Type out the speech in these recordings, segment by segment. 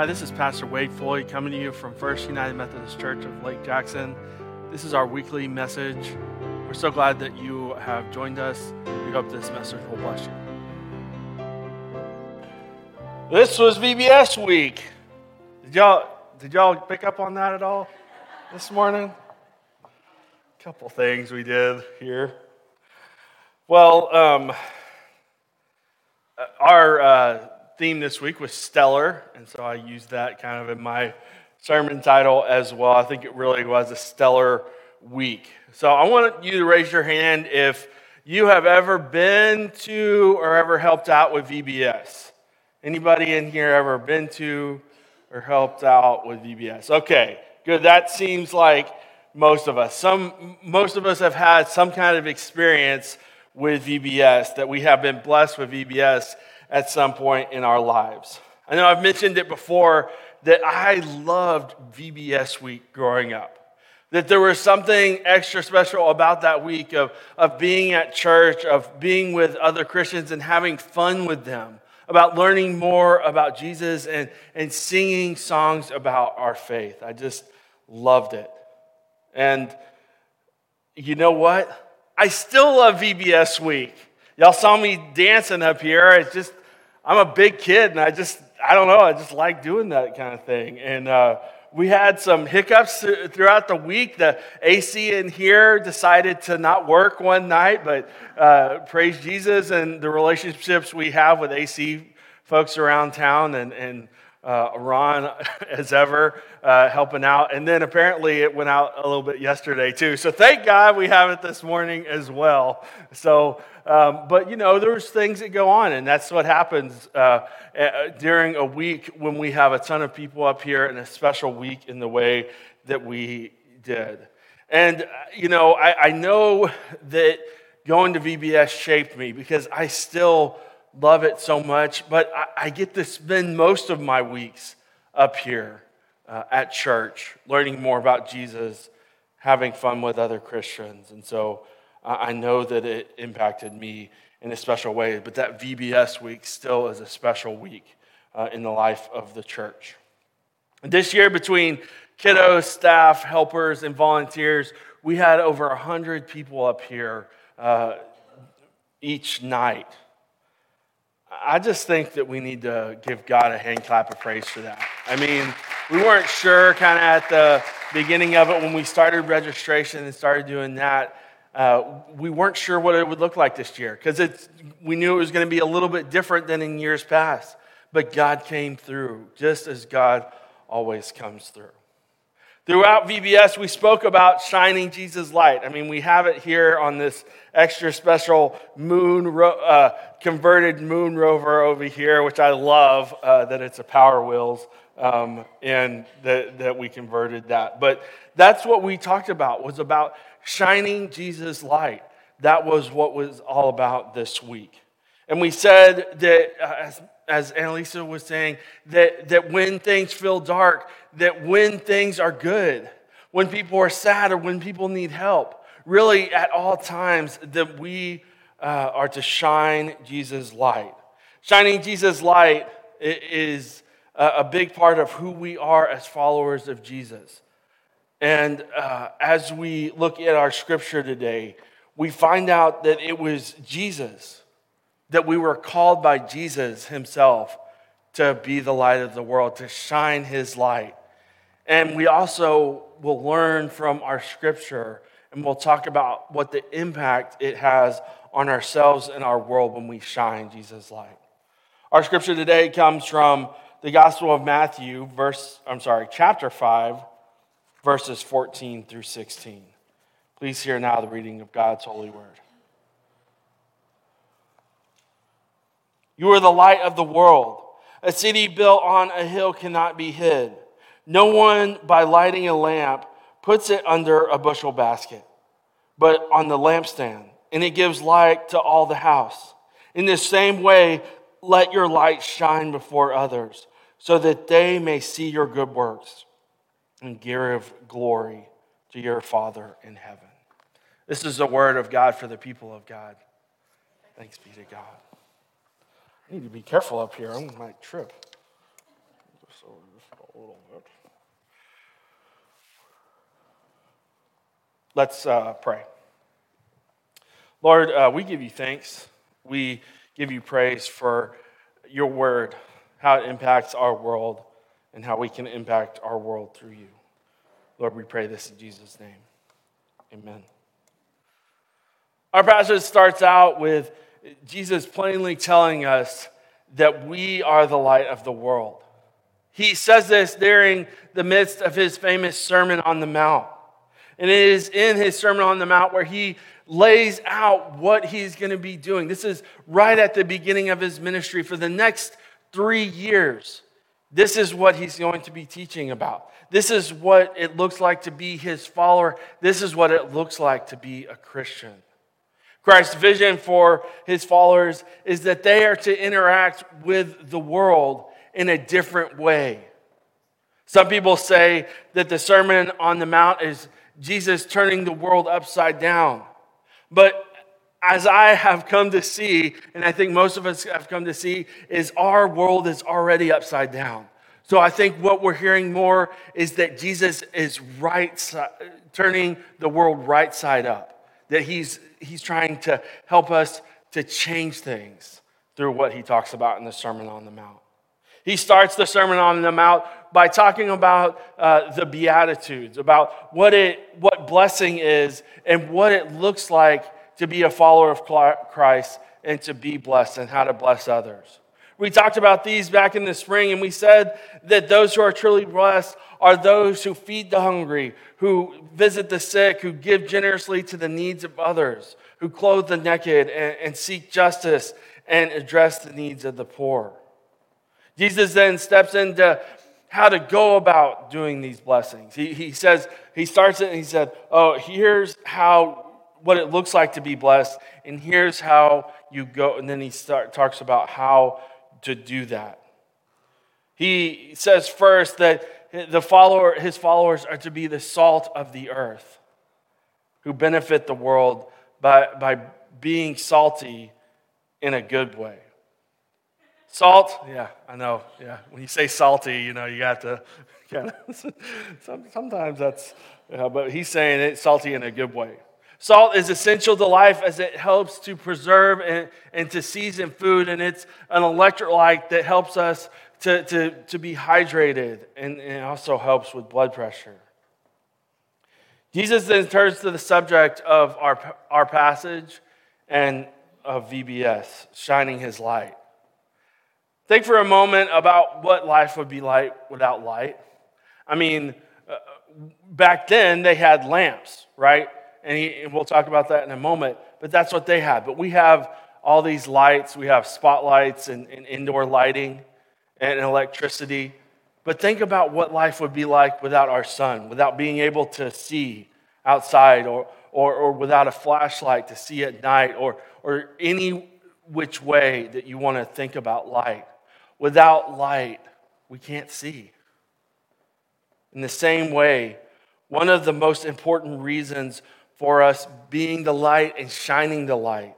Hi, this is Pastor Wade Floyd coming to you from First United Methodist Church of Lake Jackson. This is our weekly message. We're so glad that you have joined us. We hope this message will bless you. This was VBS week. Did y'all did y'all pick up on that at all this morning? A couple things we did here. Well, um, our uh, theme this week was stellar, and so I used that kind of in my sermon title as well. I think it really was a stellar week. So I want you to raise your hand if you have ever been to or ever helped out with VBS. Anybody in here ever been to or helped out with VBS? Okay, good. That seems like most of us. Some most of us have had some kind of experience with VBS that we have been blessed with VBS at some point in our lives. I know I've mentioned it before that I loved VBS week growing up. That there was something extra special about that week of, of being at church, of being with other Christians and having fun with them, about learning more about Jesus and, and singing songs about our faith. I just loved it. And you know what? I still love VBS week. Y'all saw me dancing up here. It's just, I'm a big kid and I just, I don't know, I just like doing that kind of thing. And uh, we had some hiccups throughout the week. The AC in here decided to not work one night, but uh, praise Jesus and the relationships we have with AC folks around town and, and uh, Ron, as ever, uh, helping out. And then apparently it went out a little bit yesterday, too. So thank God we have it this morning as well. So, um, but you know, there's things that go on, and that's what happens uh, during a week when we have a ton of people up here and a special week in the way that we did. And, you know, I, I know that going to VBS shaped me because I still love it so much, but I, I get to spend most of my weeks up here uh, at church, learning more about Jesus, having fun with other Christians. And so I know that it impacted me in a special way, but that VBS week still is a special week uh, in the life of the church. This year, between kiddos, staff, helpers, and volunteers, we had over 100 people up here uh, each night I just think that we need to give God a hand clap of praise for that. I mean, we weren't sure kind of at the beginning of it when we started registration and started doing that. Uh, we weren't sure what it would look like this year because we knew it was going to be a little bit different than in years past. But God came through just as God always comes through. Throughout VBS, we spoke about shining Jesus' light. I mean, we have it here on this extra special moon, ro- uh, converted moon rover over here, which I love uh, that it's a Power Wheels um, and that, that we converted that. But that's what we talked about, was about shining Jesus' light. That was what was all about this week. And we said that, uh, as, Annalisa was saying, that, that when things feel dark, that when things are good, when people are sad or when people need help, really at all times, that we uh, are to shine Jesus' light. Shining Jesus' light is a big part of who we are as followers of Jesus. And uh, as we look at our scripture today, we find out that it was Jesus, that we were called by Jesus himself to be the light of the world, to shine his light. And we also will learn from our scripture and we'll talk about what the impact it has on ourselves and our world when we shine Jesus' light. Our scripture today comes from the Gospel of Matthew, verse, I'm sorry, chapter 5, verses 14 through 16. Please hear now the reading of God's holy word. You are the light of the world. A city built on a hill cannot be hid. No one, by lighting a lamp, puts it under a bushel basket, but on the lampstand, and it gives light to all the house. In the same way, let your light shine before others, so that they may see your good works and give glory to your Father in heaven. This is the word of God for the people of God. Thanks be to God. I need to be careful up here. I might trip. just a little bit. Let's uh, pray. Lord, uh, we give you thanks. We give you praise for your word, how it impacts our world, and how we can impact our world through you. Lord, we pray this in Jesus' name. Amen. Our passage starts out with Jesus plainly telling us that we are the light of the world. He says this during the midst of his famous Sermon on the Mount. And it is in his Sermon on the Mount where he lays out what he's going to be doing. This is right at the beginning of his ministry for the next three years. This is what he's going to be teaching about. This is what it looks like to be his follower. This is what it looks like to be a Christian. Christ's vision for his followers is that they are to interact with the world in a different way. Some people say that the Sermon on the Mount is Jesus turning the world upside down. But as I have come to see, and I think most of us have come to see, is our world is already upside down. So I think what we're hearing more is that Jesus is right, turning the world right side up. That he's, he's trying to help us to change things through what he talks about in the Sermon on the Mount. He starts the Sermon on the Mount by talking about uh, the Beatitudes, about what, it, what blessing is and what it looks like to be a follower of Christ and to be blessed and how to bless others. We talked about these back in the spring, and we said that those who are truly blessed are those who feed the hungry, who visit the sick, who give generously to the needs of others, who clothe the naked and, and seek justice and address the needs of the poor. Jesus then steps into how to go about doing these blessings. He, he says, he starts it and he said, Oh, here's how what it looks like to be blessed, and here's how you go. And then he start, talks about how to do that. He says first that the follower, his followers are to be the salt of the earth who benefit the world by, by being salty in a good way. Salt, yeah, I know. Yeah, when you say salty, you know, you got to of, sometimes that's, yeah, but he's saying it salty in a good way. Salt is essential to life as it helps to preserve and, and to season food, and it's an electrolyte that helps us to, to, to be hydrated and, and also helps with blood pressure. Jesus then turns to the subject of our, our passage and of VBS, shining his light. Think for a moment about what life would be like without light. I mean, uh, back then they had lamps, right? And, he, and we'll talk about that in a moment, but that's what they had. But we have all these lights, we have spotlights and, and indoor lighting and electricity. But think about what life would be like without our sun, without being able to see outside, or, or, or without a flashlight to see at night, or, or any which way that you want to think about light. Without light, we can't see. In the same way, one of the most important reasons for us being the light and shining the light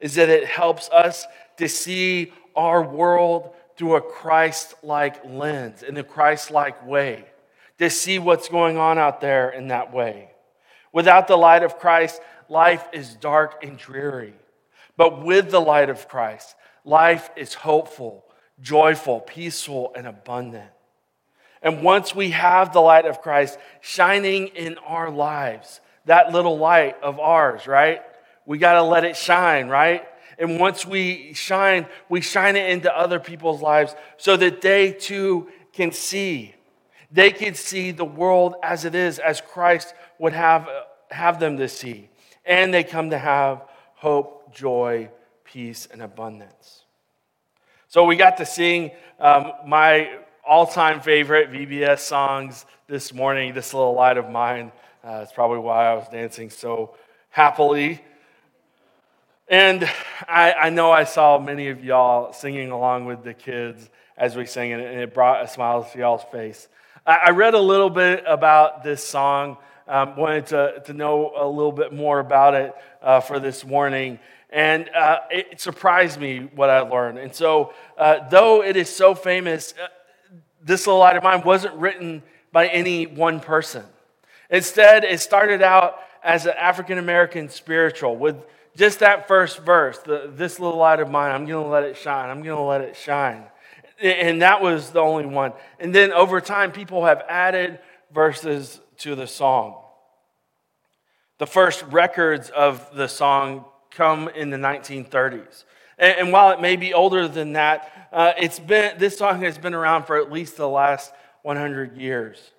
is that it helps us to see our world through a Christ like lens, in a Christ like way, to see what's going on out there in that way. Without the light of Christ, life is dark and dreary. But with the light of Christ, life is hopeful, joyful, peaceful, and abundant. And once we have the light of Christ shining in our lives, that little light of ours, right? We got to let it shine, right? And once we shine, we shine it into other people's lives so that they too can see. They can see the world as it is, as Christ would have, have them to see. And they come to have hope, joy, peace, and abundance. So we got to sing um, my all time favorite VBS songs this morning, This Little Light of Mine. Uh, that's probably why I was dancing so happily. And I, I, know I saw many of y'all singing along with the kids as we sang it, and it brought a smile to y'all's face. I, I read a little bit about this song, um, wanted to, to know a little bit more about it uh, for this morning. And uh, it surprised me what I learned. And so, uh, though it is so famous, uh, this little light of mine wasn't written by any one person. Instead, it started out as an African American spiritual with just that first verse, the, this little light of mine, I'm going to let it shine. I'm going to let it shine. And that was the only one. And then over time, people have added verses to the song. The first records of the song come in the 1930s. And, and while it may be older than that, uh, it's been, this song has been around for at least the last 100 years.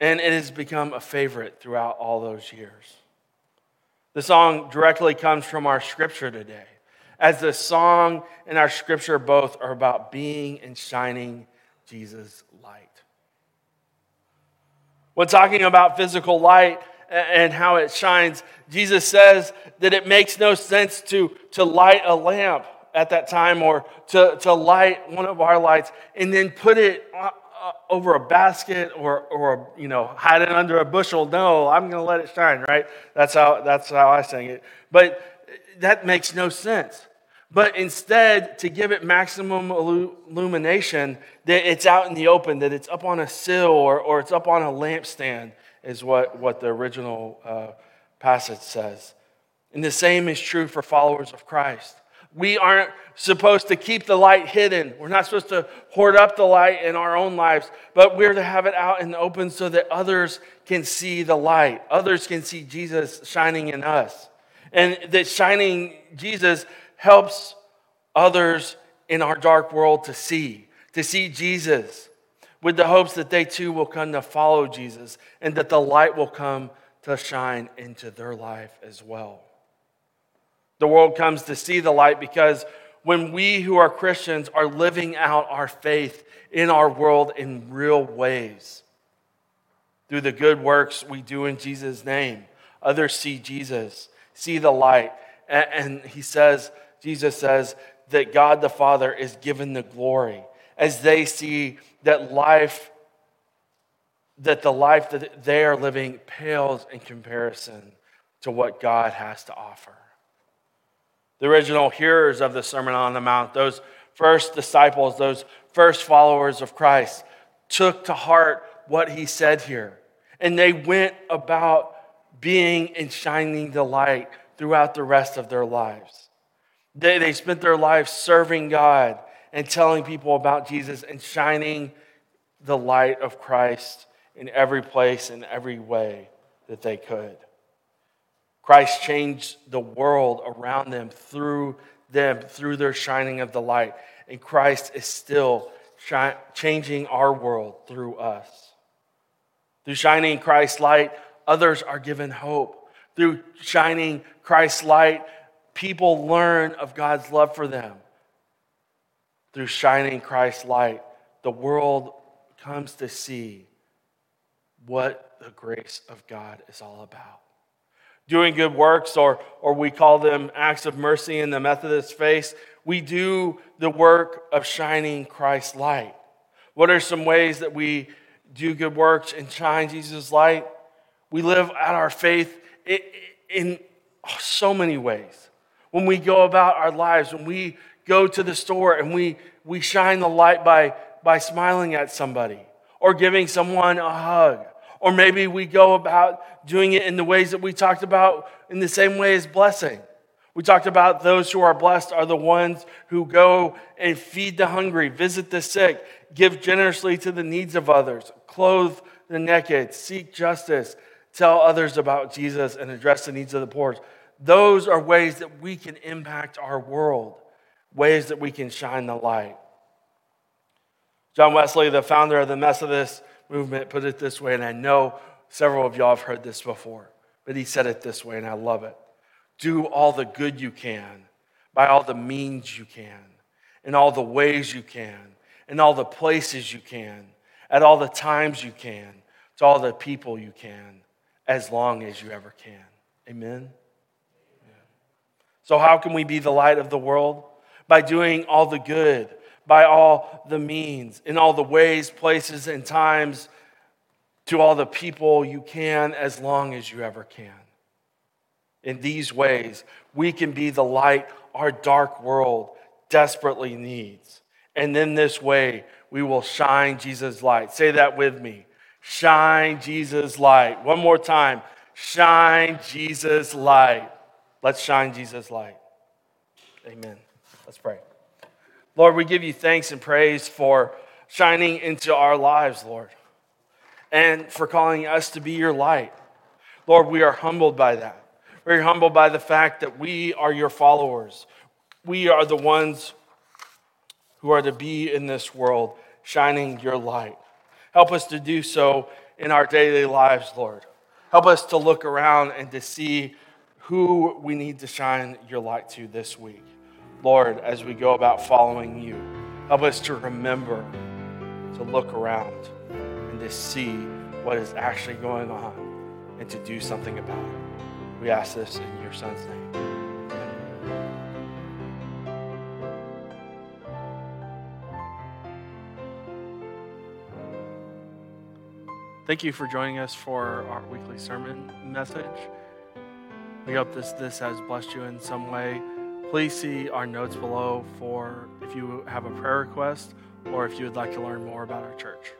And it has become a favorite throughout all those years. The song directly comes from our scripture today, as the song and our scripture both are about being and shining Jesus' light. When talking about physical light and how it shines, Jesus says that it makes no sense to, to light a lamp at that time or to, to light one of our lights and then put it over a basket or, or you know hide it under a bushel. No i'm going to let it shine right? That's how that's how i sing it. But that makes no sense. But instead to give it maximum illumination that it's out in the open that it's up on a sill or, or it's up on a lampstand is what, what the original uh, passage says. And the same is true for followers of christ we aren't supposed to keep the light hidden. We're not supposed to hoard up the light in our own lives, but we're to have it out in the open so that others can see the light. Others can see Jesus shining in us. And that shining Jesus helps others in our dark world to see, to see Jesus with the hopes that they too will come to follow Jesus and that the light will come to shine into their life as well. The world comes to see the light because when we who are Christians are living out our faith in our world in real ways, through the good works we do in Jesus' name, others see Jesus, see the light. And he says, Jesus says, that God the Father is given the glory as they see that life, that the life that they are living pales in comparison to what God has to offer the original hearers of the Sermon on the Mount, those first disciples, those first followers of Christ, took to heart what he said here. And they went about being and shining the light throughout the rest of their lives. They, they spent their lives serving God and telling people about Jesus and shining the light of Christ in every place, in every way that they could. Christ changed the world around them through them, through their shining of the light. And Christ is still shi- changing our world through us. Through shining Christ's light, others are given hope. Through shining Christ's light, people learn of God's love for them. Through shining Christ's light, the world comes to see what the grace of God is all about doing good works, or, or we call them acts of mercy in the Methodist faith, we do the work of shining Christ's light. What are some ways that we do good works and shine Jesus' light? We live out our faith in so many ways. When we go about our lives, when we go to the store and we, we shine the light by, by smiling at somebody or giving someone a hug or maybe we go about doing it in the ways that we talked about in the same way as blessing. We talked about those who are blessed are the ones who go and feed the hungry, visit the sick, give generously to the needs of others, clothe the naked, seek justice, tell others about Jesus, and address the needs of the poor. Those are ways that we can impact our world, ways that we can shine the light. John Wesley, the founder of the Methodist movement put it this way, and I know several of y'all have heard this before, but he said it this way, and I love it. Do all the good you can by all the means you can, in all the ways you can, in all the places you can, at all the times you can, to all the people you can, as long as you ever can. Amen? So, how can we be the light of the world? By doing all the good by all the means, in all the ways, places, and times, to all the people you can as long as you ever can. In these ways, we can be the light our dark world desperately needs. And in this way, we will shine Jesus' light. Say that with me. Shine Jesus' light. One more time. Shine Jesus' light. Let's shine Jesus' light. Amen. Let's pray. Lord, we give you thanks and praise for shining into our lives, Lord, and for calling us to be your light. Lord, we are humbled by that. We're humbled by the fact that we are your followers. We are the ones who are to be in this world, shining your light. Help us to do so in our daily lives, Lord. Help us to look around and to see who we need to shine your light to this week. Lord, as we go about following you, help us to remember to look around and to see what is actually going on and to do something about it. We ask this in your son's name. Thank you for joining us for our weekly sermon message. We hope this, this has blessed you in some way. Please see our notes below for if you have a prayer request or if you would like to learn more about our church.